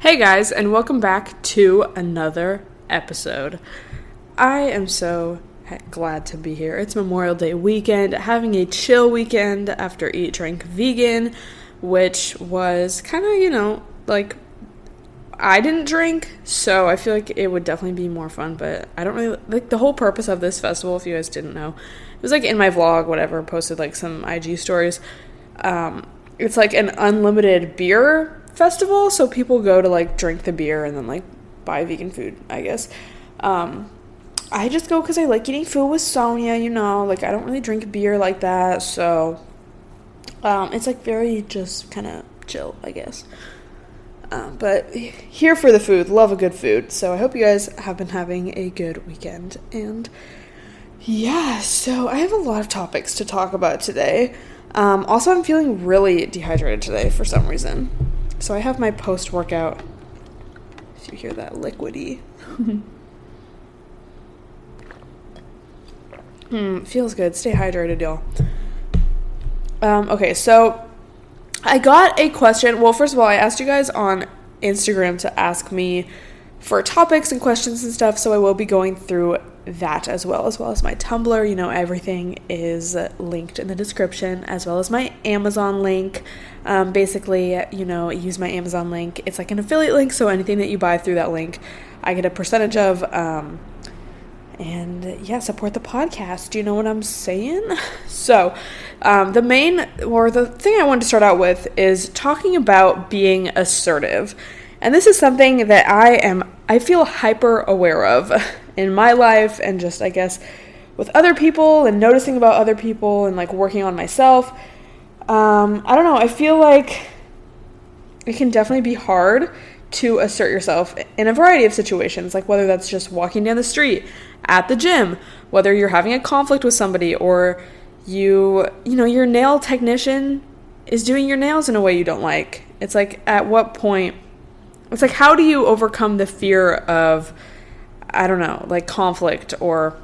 Hey guys, and welcome back to another episode. I am so glad to be here. It's Memorial Day weekend, having a chill weekend after Eat Drink Vegan, which was kind of, you know, like I didn't drink, so I feel like it would definitely be more fun, but I don't really like the whole purpose of this festival, if you guys didn't know. It was like in my vlog, whatever, posted like some IG stories. Um, it's like an unlimited beer festival, so people go to like drink the beer and then like buy vegan food, I guess. Um, I just go because I like eating food with Sonia, you know, like I don't really drink beer like that, so um, it's like very just kind of chill, I guess. Um, but here for the food, love a good food. So I hope you guys have been having a good weekend. And yeah, so I have a lot of topics to talk about today. Um, also, I'm feeling really dehydrated today for some reason. So I have my post workout. If you hear that liquidy. Hmm, feels good. Stay hydrated, y'all. Um, okay, so I got a question. Well, first of all, I asked you guys on Instagram to ask me for topics and questions and stuff, so I will be going through that as well, as well as my Tumblr. You know, everything is linked in the description, as well as my Amazon link. Um, basically, you know, use my Amazon link. It's like an affiliate link, so anything that you buy through that link, I get a percentage of. Um, and yeah, support the podcast. Do you know what I'm saying? So, um, the main or the thing I wanted to start out with is talking about being assertive. And this is something that I am, I feel hyper aware of in my life and just, I guess, with other people and noticing about other people and like working on myself. Um, I don't know, I feel like it can definitely be hard to assert yourself in a variety of situations, like whether that's just walking down the street, at the gym, whether you're having a conflict with somebody or you, you know, your nail technician is doing your nails in a way you don't like. It's like at what point it's like how do you overcome the fear of I don't know, like conflict or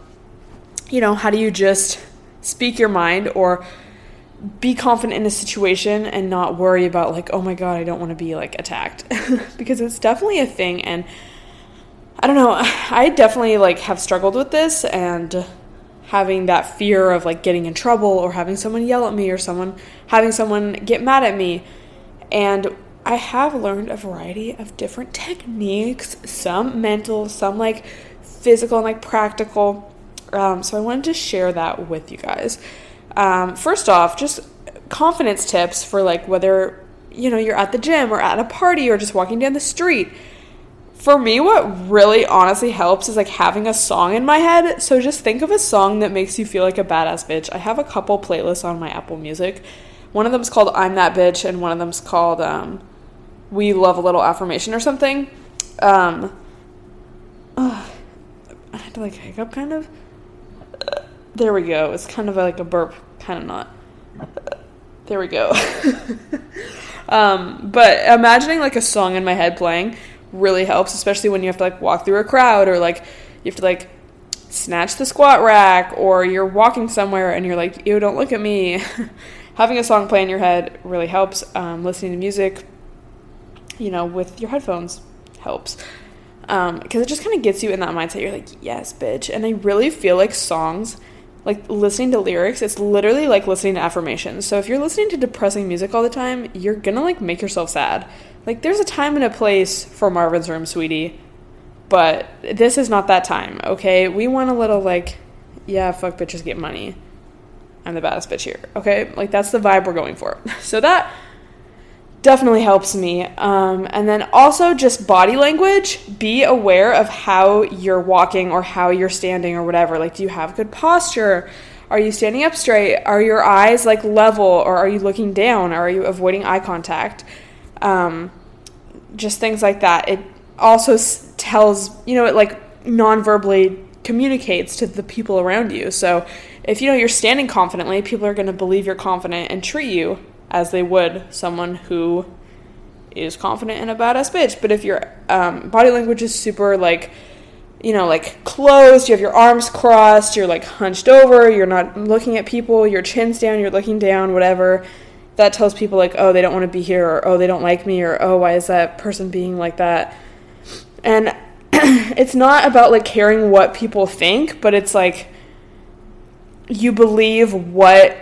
you know, how do you just speak your mind or be confident in a situation and not worry about like, oh my god, I don't want to be like attacked because it's definitely a thing and I don't know, I definitely like have struggled with this and having that fear of like getting in trouble or having someone yell at me or someone having someone get mad at me. And I have learned a variety of different techniques, some mental, some like physical and like practical. Um, so I wanted to share that with you guys. Um, first off, just confidence tips for like whether you know you're at the gym or at a party or just walking down the street for me, what really honestly helps is like having a song in my head. So just think of a song that makes you feel like a badass bitch. I have a couple playlists on my Apple Music. One of them is called I'm That Bitch, and one of them is called um, We Love a Little Affirmation or something. Um, uh, I had to like hiccup kind of. Uh, there we go. It's kind of like a burp, kind of not. Uh, there we go. um, but imagining like a song in my head playing really helps, especially when you have to like walk through a crowd or like you have to like snatch the squat rack or you're walking somewhere and you're like, ew, don't look at me. Having a song play in your head really helps. Um, listening to music, you know, with your headphones helps. Because um, it just kind of gets you in that mindset. You're like, yes, bitch. And I really feel like songs, like listening to lyrics, it's literally like listening to affirmations. So if you're listening to depressing music all the time, you're gonna like make yourself sad. Like, there's a time and a place for Marvin's Room, sweetie. But this is not that time, okay? We want a little, like, yeah, fuck bitches get money. I'm the baddest bitch here, okay? Like, that's the vibe we're going for. So that definitely helps me. Um, and then also just body language. Be aware of how you're walking or how you're standing or whatever. Like, do you have good posture? Are you standing up straight? Are your eyes like level or are you looking down? Or are you avoiding eye contact? um, just things like that. It also s- tells, you know, it like non-verbally communicates to the people around you. So if you know you're standing confidently, people are going to believe you're confident and treat you as they would someone who is confident and a badass bitch. But if your um, body language is super like, you know, like closed, you have your arms crossed, you're like hunched over, you're not looking at people, your chin's down, you're looking down, whatever that tells people like, oh, they don't want to be here, or oh, they don't like me, or oh, why is that person being like that? And it's not about like caring what people think, but it's like you believe what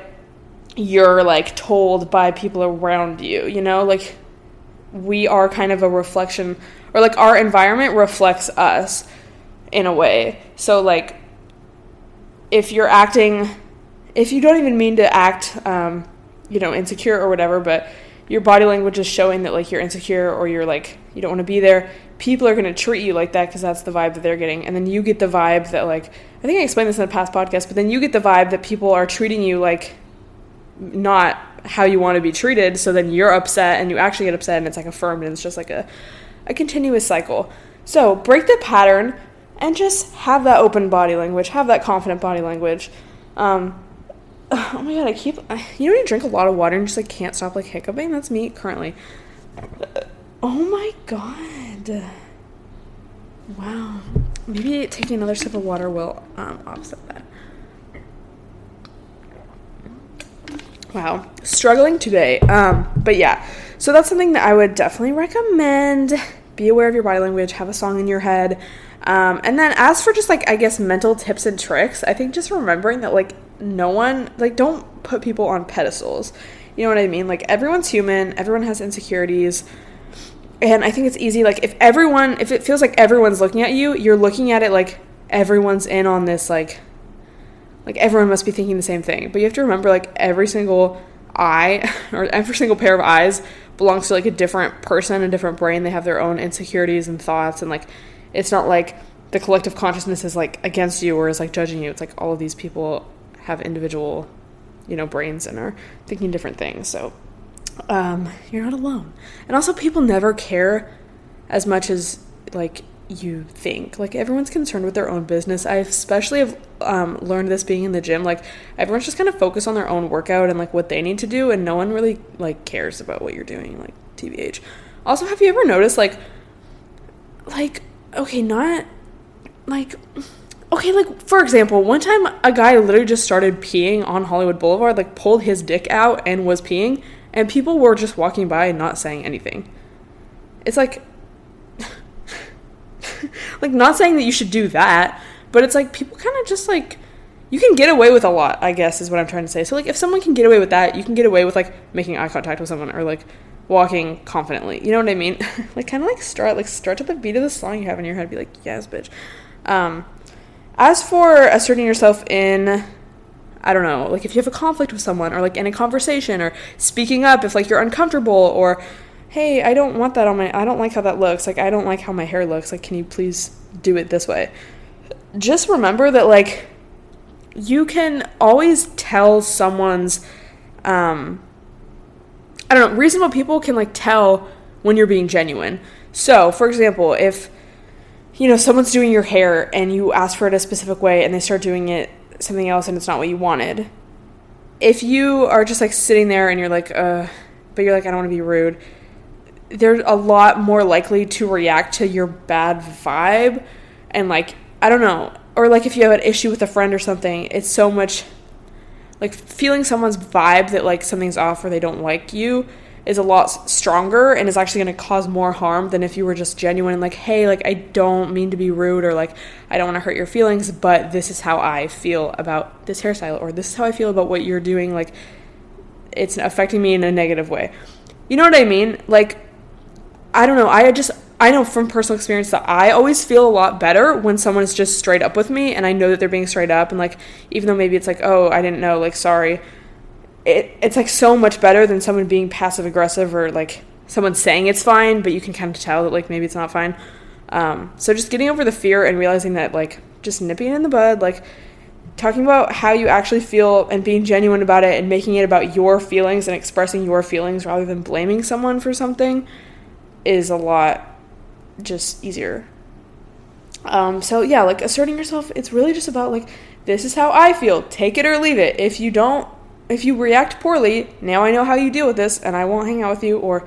you're like told by people around you, you know? Like we are kind of a reflection or like our environment reflects us in a way. So like if you're acting if you don't even mean to act um, you know, insecure or whatever, but your body language is showing that like you're insecure or you're like you don't want to be there people are going to treat you like that because that's the vibe that they're getting and then you get the vibe that like i think i explained this in a past podcast but then you get the vibe that people are treating you like not how you want to be treated so then you're upset and you actually get upset and it's like affirmed and it's just like a, a continuous cycle. So break the pattern and just have that open body language have that confident body language. Um, oh my god i keep you know you drink a lot of water and just like can't stop like hiccuping? That's me currently. Oh my god. Wow. Maybe taking another sip of water will um, offset that Wow, struggling today. Um, but yeah, so that's something that I would definitely recommend. Be aware of your body language, have a song in your head. Um, and then as for just like, I guess, mental tips and tricks, I think just remembering that like no one, like, don't put people on pedestals. You know what I mean? Like, everyone's human, everyone has insecurities. And I think it's easy, like, if everyone, if it feels like everyone's looking at you, you're looking at it like everyone's in on this, like, like everyone must be thinking the same thing. But you have to remember like every single eye or every single pair of eyes belongs to like a different person, a different brain. They have their own insecurities and thoughts and like it's not like the collective consciousness is like against you or is like judging you. It's like all of these people have individual, you know, brains and are thinking different things. So um, you're not alone. And also people never care as much as like you think. Like everyone's concerned with their own business. I especially have um, learned this being in the gym. Like everyone's just kind of focused on their own workout and like what they need to do, and no one really like cares about what you're doing. Like tbh. Also, have you ever noticed like, like okay, not like. Okay, like for example, one time a guy literally just started peeing on Hollywood Boulevard, like pulled his dick out and was peeing, and people were just walking by and not saying anything. It's like like not saying that you should do that, but it's like people kind of just like you can get away with a lot, I guess is what I'm trying to say. So like if someone can get away with that, you can get away with like making eye contact with someone or like walking confidently. You know what I mean? like kind of like start like start to the beat of the song you have in your head be like, "Yes, bitch." Um as for asserting yourself in I don't know, like if you have a conflict with someone or like in a conversation or speaking up if like you're uncomfortable or hey, I don't want that on my, I don't like how that looks. Like, I don't like how my hair looks. Like, can you please do it this way? Just remember that, like, you can always tell someone's, um, I don't know, reasonable people can, like, tell when you're being genuine. So, for example, if, you know, someone's doing your hair and you ask for it a specific way and they start doing it something else and it's not what you wanted, if you are just like sitting there and you're like, uh, but you're like, I don't want to be rude, they're a lot more likely to react to your bad vibe and like I don't know or like if you have an issue with a friend or something it's so much like feeling someone's vibe that like something's off or they don't like you is a lot stronger and is actually going to cause more harm than if you were just genuine and like hey like I don't mean to be rude or like I don't want to hurt your feelings but this is how I feel about this hairstyle or this is how I feel about what you're doing like it's affecting me in a negative way. You know what I mean? Like I don't know. I just I know from personal experience that I always feel a lot better when someone is just straight up with me and I know that they're being straight up and like even though maybe it's like, "Oh, I didn't know, like sorry." It it's like so much better than someone being passive aggressive or like someone saying it's fine, but you can kind of tell that like maybe it's not fine. Um, so just getting over the fear and realizing that like just nipping in the bud, like talking about how you actually feel and being genuine about it and making it about your feelings and expressing your feelings rather than blaming someone for something is a lot just easier. Um, so yeah, like asserting yourself, it's really just about like this is how I feel. Take it or leave it. If you don't, if you react poorly, now I know how you deal with this, and I won't hang out with you or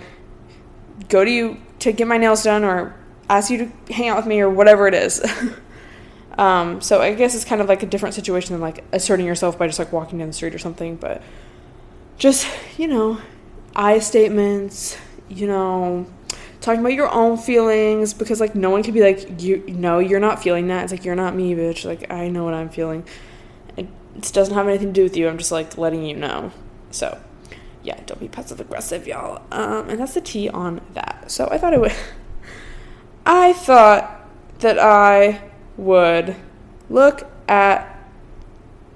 go to you to get my nails done or ask you to hang out with me or whatever it is. um, so I guess it's kind of like a different situation than like asserting yourself by just like walking down the street or something, but just you know I statements, you know, talking about your own feelings because like no one can be like you no you're not feeling that. It's like you're not me bitch. Like i know what i'm feeling. It, it doesn't have anything to do with you. I'm just like letting you know. So yeah don't be passive aggressive y'all. Um, and that's the tea on that. So i thought it would i thought that i would look at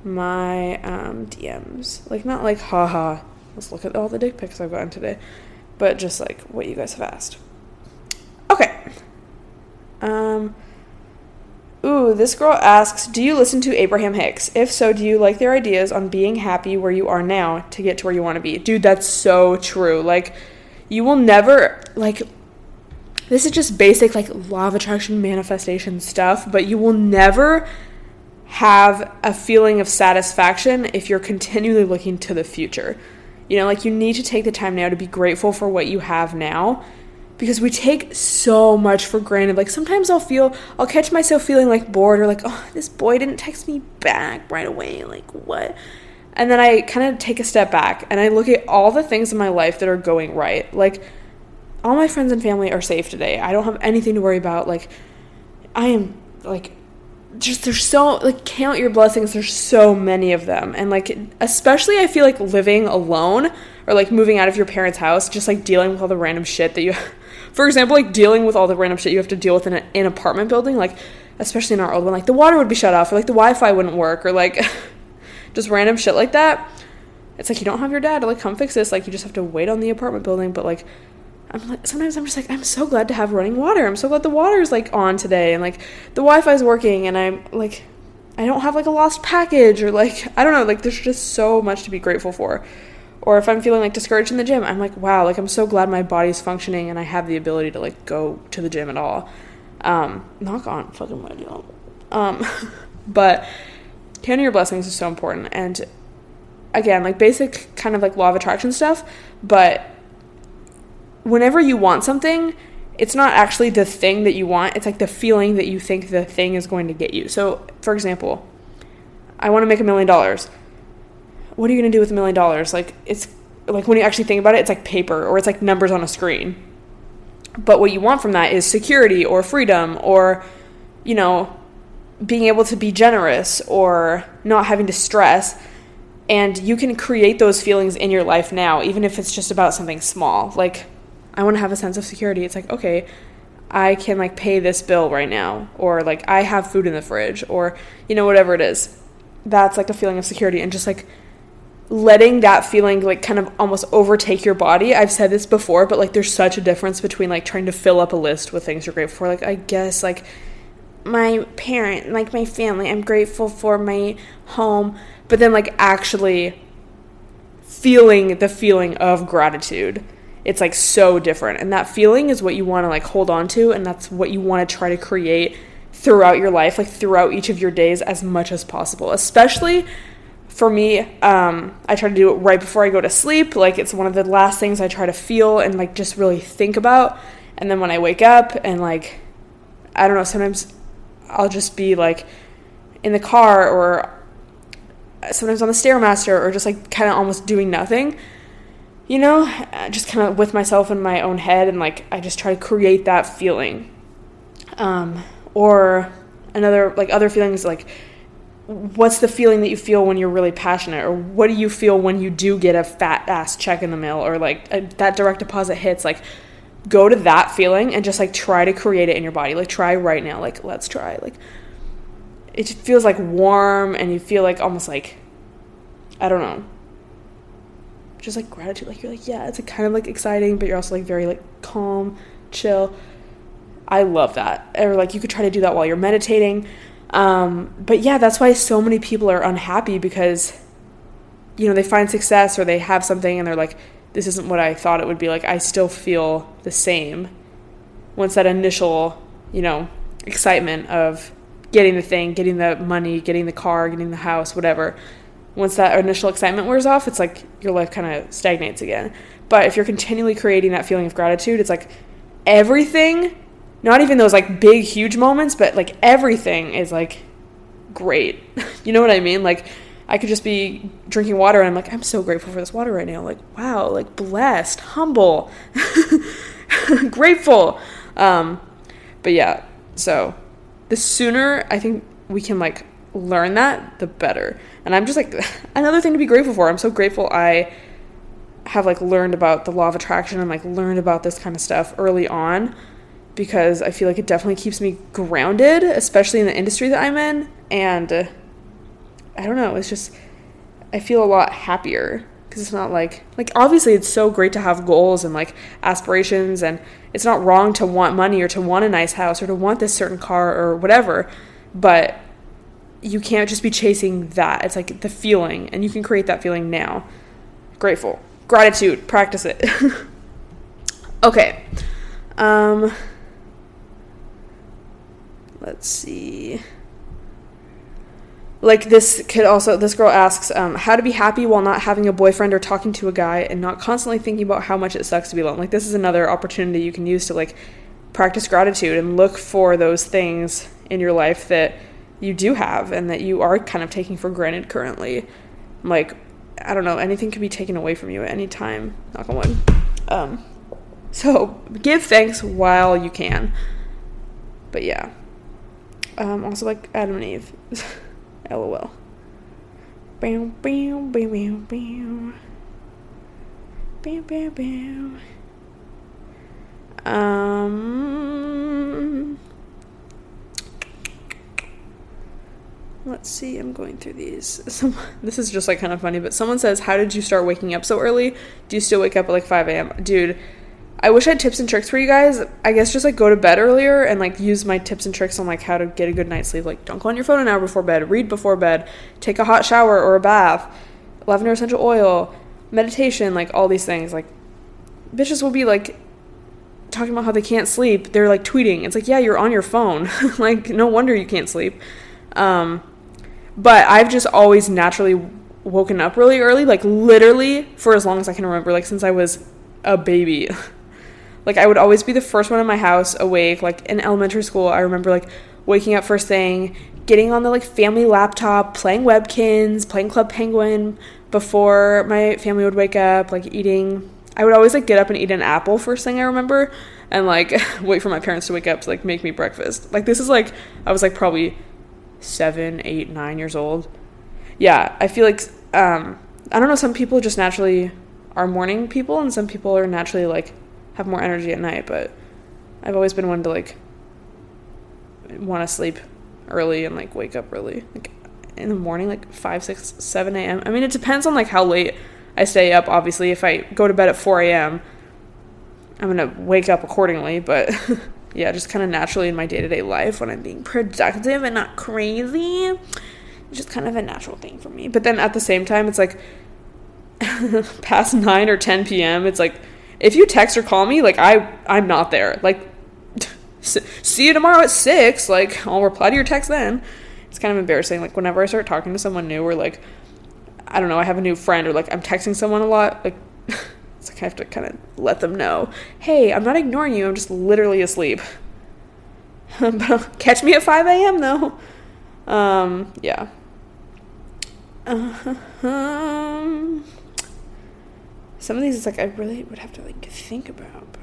my um, dms like not like haha let's look at all the dick pics i've gotten today but just like what you guys have asked Okay. Um. Ooh, this girl asks, "Do you listen to Abraham Hicks? If so, do you like their ideas on being happy where you are now to get to where you want to be?" Dude, that's so true. Like you will never like this is just basic like law of attraction manifestation stuff, but you will never have a feeling of satisfaction if you're continually looking to the future. You know, like you need to take the time now to be grateful for what you have now because we take so much for granted. Like sometimes I'll feel, I'll catch myself feeling like bored or like, oh, this boy didn't text me back right away. Like, what? And then I kind of take a step back and I look at all the things in my life that are going right. Like, all my friends and family are safe today. I don't have anything to worry about. Like, I am, like, just there's so like count your blessings there's so many of them and like especially i feel like living alone or like moving out of your parents house just like dealing with all the random shit that you for example, like dealing with all the random shit you have to deal with in an apartment building, like especially in our old one, like the water would be shut off, or like the Wi-Fi wouldn't work, or like just random shit like that. It's like you don't have your dad to like come fix this. Like you just have to wait on the apartment building. But like, I'm like sometimes I'm just like I'm so glad to have running water. I'm so glad the water's like on today, and like the Wi-Fi is working, and I'm like I don't have like a lost package or like I don't know. Like there's just so much to be grateful for. Or if I'm feeling like discouraged in the gym, I'm like, wow, like I'm so glad my body's functioning and I have the ability to like go to the gym at all. Um, knock on fucking wood, y'all. Um, but counting your blessings is so important. And again, like basic kind of like law of attraction stuff, but whenever you want something, it's not actually the thing that you want, it's like the feeling that you think the thing is going to get you. So, for example, I want to make a million dollars what are you going to do with a million dollars? Like, it's like when you actually think about it, it's like paper or it's like numbers on a screen. But what you want from that is security or freedom or, you know, being able to be generous or not having to stress. And you can create those feelings in your life now, even if it's just about something small. Like, I want to have a sense of security. It's like, okay, I can like pay this bill right now, or like I have food in the fridge, or, you know, whatever it is. That's like a feeling of security. And just like letting that feeling like kind of almost overtake your body. I've said this before, but like there's such a difference between like trying to fill up a list with things you're grateful for. Like I guess like my parent, like my family, I'm grateful for my home, but then like actually feeling the feeling of gratitude. It's like so different. And that feeling is what you want to like hold on to and that's what you want to try to create throughout your life, like throughout each of your days as much as possible. Especially for me, um, I try to do it right before I go to sleep. Like it's one of the last things I try to feel and like just really think about. And then when I wake up and like, I don't know, sometimes I'll just be like in the car or sometimes on the stairmaster or just like kind of almost doing nothing. You know, just kind of with myself in my own head and like I just try to create that feeling. Um, or another like other feelings like what's the feeling that you feel when you're really passionate? Or what do you feel when you do get a fat ass check in the mail or like a, that direct deposit hits? Like go to that feeling and just like try to create it in your body. Like try right now. Like let's try. Like it feels like warm and you feel like almost like i don't know. Just like gratitude. Like you're like yeah it's kind of like exciting but you're also like very like calm chill. I love that. Or like you could try to do that while you're meditating um, but yeah, that's why so many people are unhappy because, you know, they find success or they have something and they're like, this isn't what I thought it would be. Like, I still feel the same once that initial, you know, excitement of getting the thing, getting the money, getting the car, getting the house, whatever. Once that initial excitement wears off, it's like your life kind of stagnates again. But if you're continually creating that feeling of gratitude, it's like everything not even those like big huge moments but like everything is like great you know what i mean like I could just be drinking water and I'm like, I'm so grateful for this water right now. Like, wow, like blessed, humble, grateful. Um, but yeah, so the sooner I think we can like learn that, the better. And I'm just like another thing to be grateful for. I'm so grateful I have like learned about the law of attraction and like learned about this kind of stuff early on because I feel like it definitely keeps me grounded, especially in the industry that I'm in. And uh, I don't know, it's just, I feel a lot happier because it's not like, like, obviously, it's so great to have goals and like aspirations, and it's not wrong to want money or to want a nice house or to want this certain car or whatever, but you can't just be chasing that. It's like the feeling, and you can create that feeling now. Grateful. Gratitude. Practice it. okay. Um, let's see. Like this kid also this girl asks um, how to be happy while not having a boyfriend or talking to a guy and not constantly thinking about how much it sucks to be alone. Like this is another opportunity you can use to like practice gratitude and look for those things in your life that you do have and that you are kind of taking for granted currently. Like i don't know anything can be taken away from you at any time knock on wood. Um, so give thanks while you can. But yeah um, also like adam and eve LOL. Bam, bam, bam, bam, bam. Bam, bam, bam. Um. Let's see, I'm going through these. Some, this is just like kind of funny, but someone says, How did you start waking up so early? Do you still wake up at like 5 a.m.? Dude, I wish I had tips and tricks for you guys. I guess just like go to bed earlier and like use my tips and tricks on like how to get a good night's sleep. Like don't go on your phone an hour before bed, read before bed, take a hot shower or a bath, lavender essential oil, meditation, like all these things. Like bitches will be like talking about how they can't sleep. They're like tweeting. It's like, yeah, you're on your phone. like no wonder you can't sleep. Um but I've just always naturally woken up really early, like literally for as long as I can remember, like since I was a baby. Like I would always be the first one in my house awake. Like in elementary school, I remember like waking up first thing, getting on the like family laptop, playing Webkinz, playing Club Penguin before my family would wake up, like eating I would always like get up and eat an apple first thing I remember and like wait for my parents to wake up to like make me breakfast. Like this is like I was like probably seven, eight, nine years old. Yeah, I feel like um I don't know, some people just naturally are morning people and some people are naturally like have more energy at night, but I've always been one to like want to sleep early and like wake up early, like in the morning, like five, six, seven a.m. I mean, it depends on like how late I stay up. Obviously, if I go to bed at four a.m., I'm gonna wake up accordingly. But yeah, just kind of naturally in my day to day life when I'm being productive and not crazy, it's just kind of a natural thing for me. But then at the same time, it's like past 9 or 10 p.m. It's like if you text or call me, like I I'm not there. Like see you tomorrow at 6, like I'll reply to your text then. It's kind of embarrassing like whenever I start talking to someone new or like I don't know, I have a new friend or like I'm texting someone a lot, like it's like I have to kind of let them know, "Hey, I'm not ignoring you. I'm just literally asleep." But catch me at 5 a.m. though. Um, yeah. Uh, um, some of these it's like I really would have to like think about, but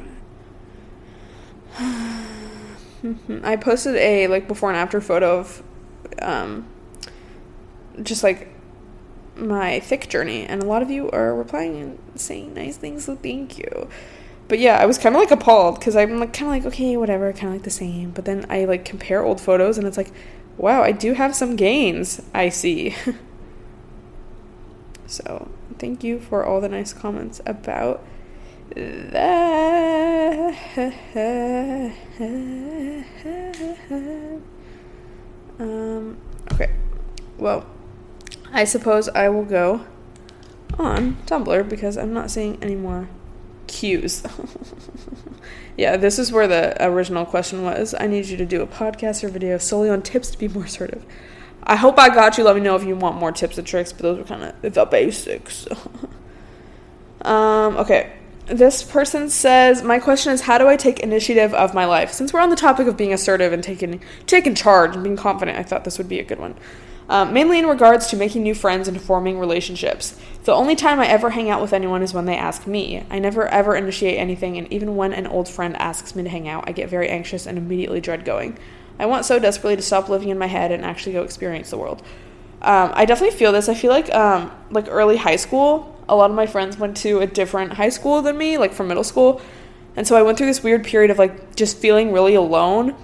I posted a like before and after photo of um just like my thick journey and a lot of you are replying and saying nice things so thank you. But yeah i was kind of like appalled because i'm like kind of like okay whatever kind of like the same. But then i like compare old photos and it's like wow i do have some gains i see so thank you for all the nice comments about that. um, okay. Well, I suppose I will go on Tumblr because I'm not seeing any more cues. yeah, this is where the original question was. I need you to do a podcast or video solely on tips to be more assertive. I hope I got you. Let me know if you want more tips and tricks, but those are kind of the basics. um, okay. This person says, "My question is, how do I take initiative of my life? Since we're on the topic of being assertive and taking taking charge and being confident, I thought this would be a good one. um, mainly in regards to making new friends and forming relationships. The only time I ever hang out with anyone is when they ask me. I never ever initiate anything, and even when an old friend asks me to hang out, I get very anxious and immediately dread going. I want so desperately to stop living in my head and actually go experience the world. Um, I definitely feel this. I feel like um, like early high school, a lot of my friends went to a different high school than me, like from middle school, and so I went through this weird period of like just feeling really alone.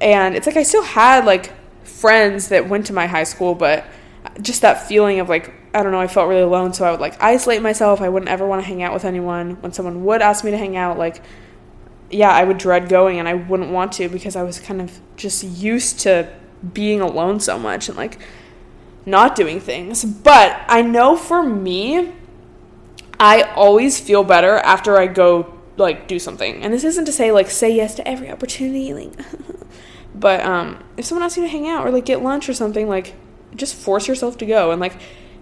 And it's like I still had like friends that went to my high school, but just that feeling of like, I don't know, I felt really alone. So I would like isolate myself. I wouldn't ever want to hang out with anyone. When someone would ask me to hang out, like, yeah, I would dread going and I wouldn't want to because I was kind of just used to being alone so much and like not doing things. But I know for me, I always feel better after I go like do something. And this isn't to say like say yes to every opportunity, like But um, if someone asks you to hang out or like get lunch or something, like just force yourself to go and like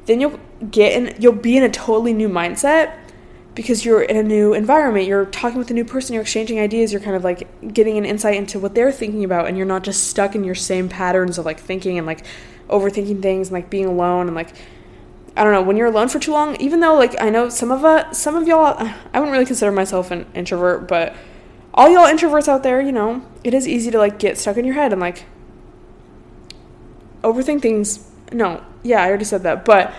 then you'll get in you'll be in a totally new mindset because you're in a new environment you're talking with a new person you're exchanging ideas you're kind of like getting an insight into what they're thinking about and you're not just stuck in your same patterns of like thinking and like overthinking things and like being alone and like I don't know when you're alone for too long even though like I know some of us some of y'all I wouldn't really consider myself an introvert but all y'all introverts out there, you know, it is easy to like get stuck in your head and like overthink things. No, yeah, I already said that, but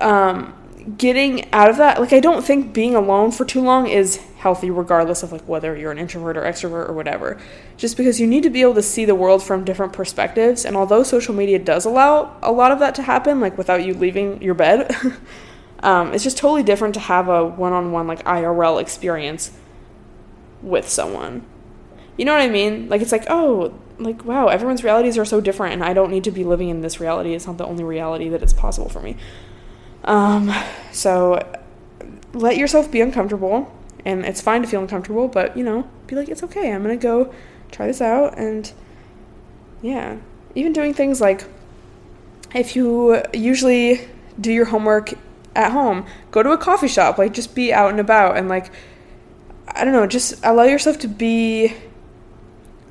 um getting out of that, like I don't think being alone for too long is healthy regardless of like whether you're an introvert or extrovert or whatever. Just because you need to be able to see the world from different perspectives and although social media does allow a lot of that to happen like without you leaving your bed, um, it's just totally different to have a one-on-one like IRL experience with someone. You know what I mean? Like it's like, oh, like wow, everyone's realities are so different and I don't need to be living in this reality. It's not the only reality that is possible for me. Um so let yourself be uncomfortable and it's fine to feel uncomfortable, but you know, be like it's okay. I'm to go try this out and yeah, even doing things like if you usually do your homework at home, go to a coffee shop, like just be out and about and like I don't know, just allow yourself to be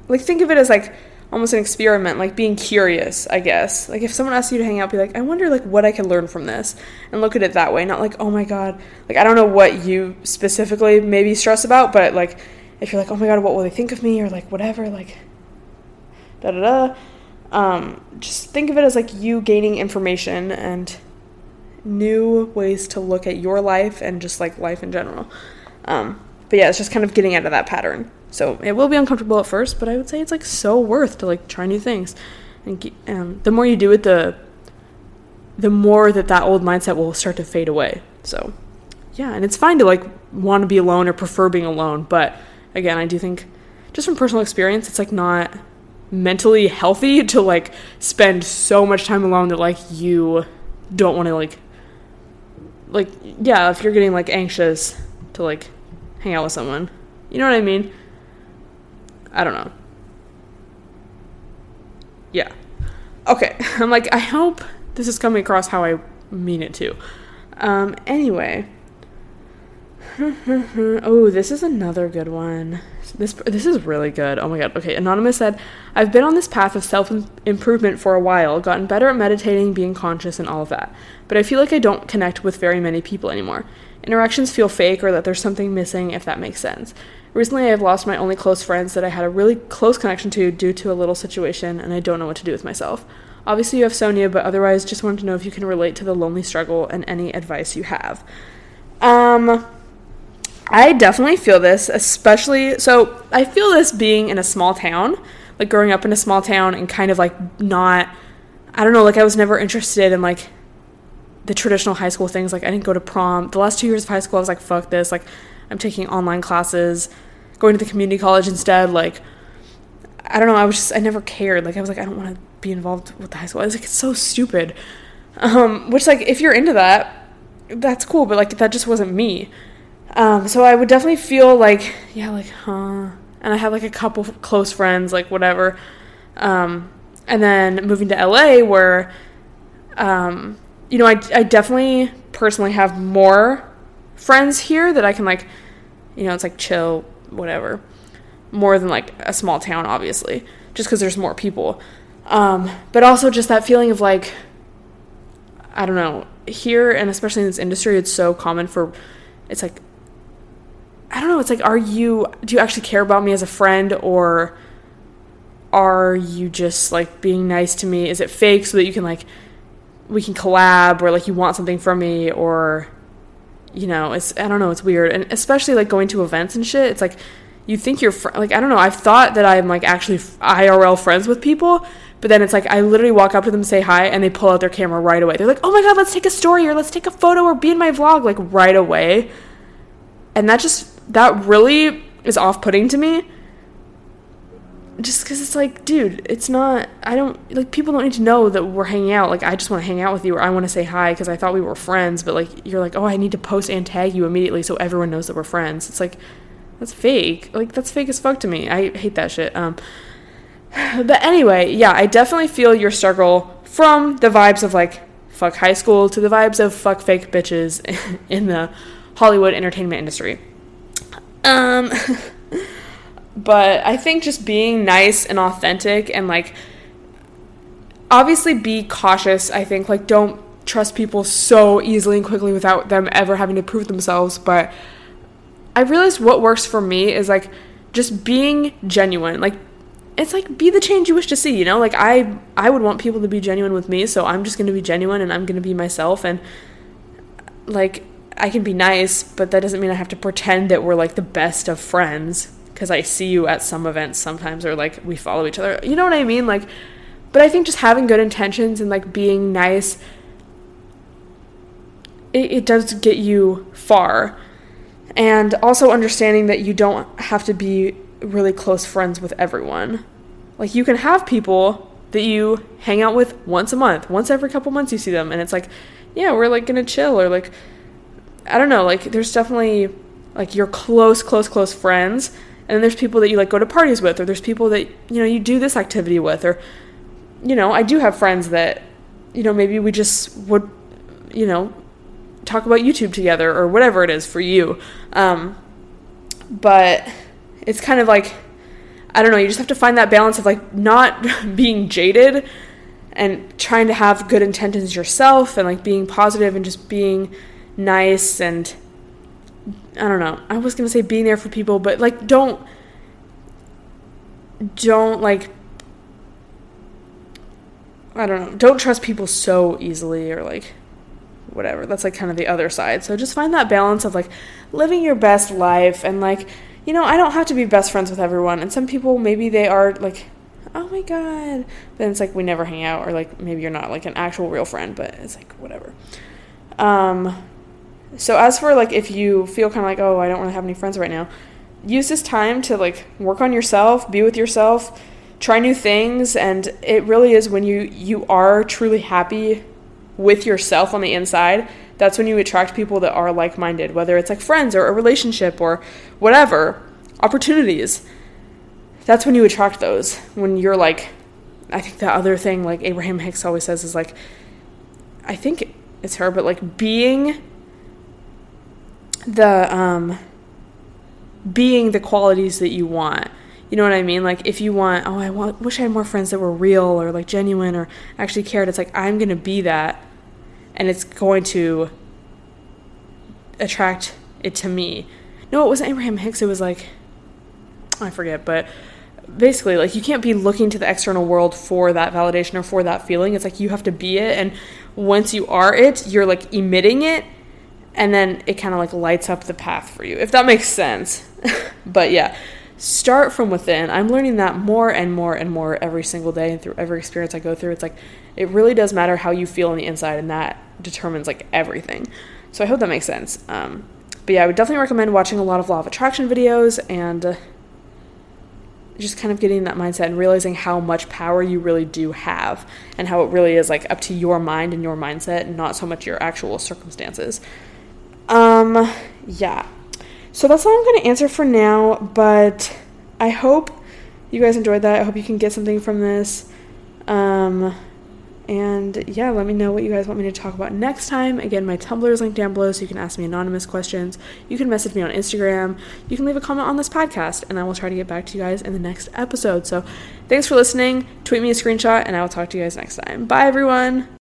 like think of it as like almost an experiment, like being curious, I guess. Like if someone asks you to hang out, be like, I wonder like what I can learn from this and look at it that way, not like, oh my god. Like I don't know what you specifically maybe stress about, but like if you're like, oh my god, what will they think of me or like whatever, like da da da. Um, just think of it as like you gaining information and new ways to look at your life and just like life in general. Um, but yeah, it's just kind of getting out of that pattern. So it will be uncomfortable at first, but I would say it's like so worth to like try new things. And um, the more you do it, the the more that that old mindset will start to fade away. So yeah, and it's fine to like want to be alone or prefer being alone, but again, I do think just from personal experience, it's like not mentally healthy to like spend so much time alone that like you don't want to like like yeah, if you're getting like anxious to like hang out with someone. You know what I mean? I don't know. Yeah. Okay. I'm like, I hope this is coming across how I mean it to. Um, anyway. oh, this is another good one. This this is really good. Oh my god. Okay, anonymous said, "I've been on this path of self-improvement for a while, gotten better at meditating, being conscious and all of that. But I feel like I don't connect with very many people anymore. Interactions feel fake or that there's something missing if that makes sense. Recently, I have lost my only close friends that I had a really close connection to due to a little situation, and I don't know what to do with myself. Obviously, you have Sonia, but otherwise, just wanted to know if you can relate to the lonely struggle and any advice you have. Um, I definitely feel this, especially so I feel this being in a small town, like growing up in a small town and kind of like not I don't know, like I was never interested in like the traditional high school things. Like I didn't go to prom. The last two years of high school I was like, fuck this. Like I'm taking online classes, going to the community college instead. Like I don't know, I was just I never cared. Like I was like, I don't want to be involved with the high school. I was like, it's so stupid. Um, which like if you're into that, that's cool, but like that just wasn't me. Um, so I would definitely feel like, yeah, like, huh. And I had like a couple close friends, like whatever. Um, and then moving to LA, where, um, you know, I, I definitely personally have more friends here that I can like, you know, it's like chill, whatever, more than like a small town, obviously, just because there's more people. Um, but also just that feeling of like, I don't know, here and especially in this industry, it's so common for, it's like, I don't know, it's like, are you, do you actually care about me as a friend or are you just like being nice to me? Is it fake so that you can like, we can collab or like you want something from me or, you know, it's, I don't know, it's weird. And especially like going to events and shit, it's like, you think you're fr- like I don't know. I've thought that I'm like actually IRL friends with people, but then it's like I literally walk up to them, say hi, and they pull out their camera right away. They're like, "Oh my god, let's take a story or let's take a photo or be in my vlog," like right away. And that just that really is off-putting to me. Just because it's like, dude, it's not. I don't like people don't need to know that we're hanging out. Like I just want to hang out with you or I want to say hi because I thought we were friends. But like you're like, oh, I need to post and tag you immediately so everyone knows that we're friends. It's like that's fake. Like that's fake as fuck to me. I hate that shit. Um but anyway, yeah, I definitely feel your struggle from the vibes of like fuck high school to the vibes of fuck fake bitches in the Hollywood entertainment industry. Um but I think just being nice and authentic and like obviously be cautious. I think like don't trust people so easily and quickly without them ever having to prove themselves, but I realized what works for me is like just being genuine. Like it's like be the change you wish to see, you know? Like I I would want people to be genuine with me, so I'm just going to be genuine and I'm going to be myself and like I can be nice, but that doesn't mean I have to pretend that we're like the best of friends because I see you at some events sometimes or like we follow each other. You know what I mean? Like but I think just having good intentions and like being nice it, it does get you far and also understanding that you don't have to be really close friends with everyone. Like you can have people that you hang out with once a month, once every couple months you see them and it's like, yeah, we're like to chill or like I don't know, like there's definitely like your close close close friends and then there's people that you like go to parties with or there's people that you know you do this activity with or you know, I do have friends that you know, maybe we just would you know, talk about YouTube together or whatever it is for you. Um, but it's kind of like, I don't know, you just have to find that balance of like not being jaded and trying to have good intentions yourself and like being positive and just being nice and I don't know. I was going to say being there for people, but like don't don't like I don't know. Don't trust people so easily or like whatever. That's like kind of the other side. So just find that balance of like living your best life and like, you know, I don't have to be best friends with everyone. And some people maybe they are like, oh my god. Then it's like we never hang out or like maybe you're not like an actual real friend, but it's like whatever. Um so as for like if you feel kind of like, oh, I don't really have any friends right now, use this time to like work on yourself, be with yourself, try new things and it really is when you you are truly happy with yourself on the inside, that's when you attract people that are like minded, whether it's like friends or a relationship or whatever, opportunities. That's when you attract those. When you're like, I think the other thing, like Abraham Hicks always says, is like, I think it's her, but like being the, um, being the qualities that you want. You know what I mean? Like if you want, oh, I want, wish I had more friends that were real or like genuine or actually cared. It's like I'm gonna be that and it's going to attract it to me. No, it wasn't Abraham Hicks. It was like, I forget, but basically, like, you can't be looking to the external world for that validation or for that feeling. It's like you have to be it. And once you are it, you're like emitting it. And then it kind of like lights up the path for you, if that makes sense. but yeah, start from within. I'm learning that more and more and more every single day and through every experience I go through. It's like it really does matter how you feel on the inside, and that determines like everything. So I hope that makes sense. Um, but yeah, I would definitely recommend watching a lot of law of attraction videos and uh, just kind of getting that mindset and realizing how much power you really do have and how it really is like up to your mind and your mindset and not so much your actual circumstances. Um, yeah. So that's all I'm going to answer for now, but I hope you guys enjoyed that. I hope you can get something from this. Um, And yeah, let me know what you guys want me to talk about next time. Again, my Tumblr is linked down below so you can ask me anonymous questions. You can message me on Instagram. You can leave a comment on this podcast, and I will try to get back to you guys in the next episode. So thanks for listening. Tweet me a screenshot, and I will talk to you guys next time. Bye, everyone.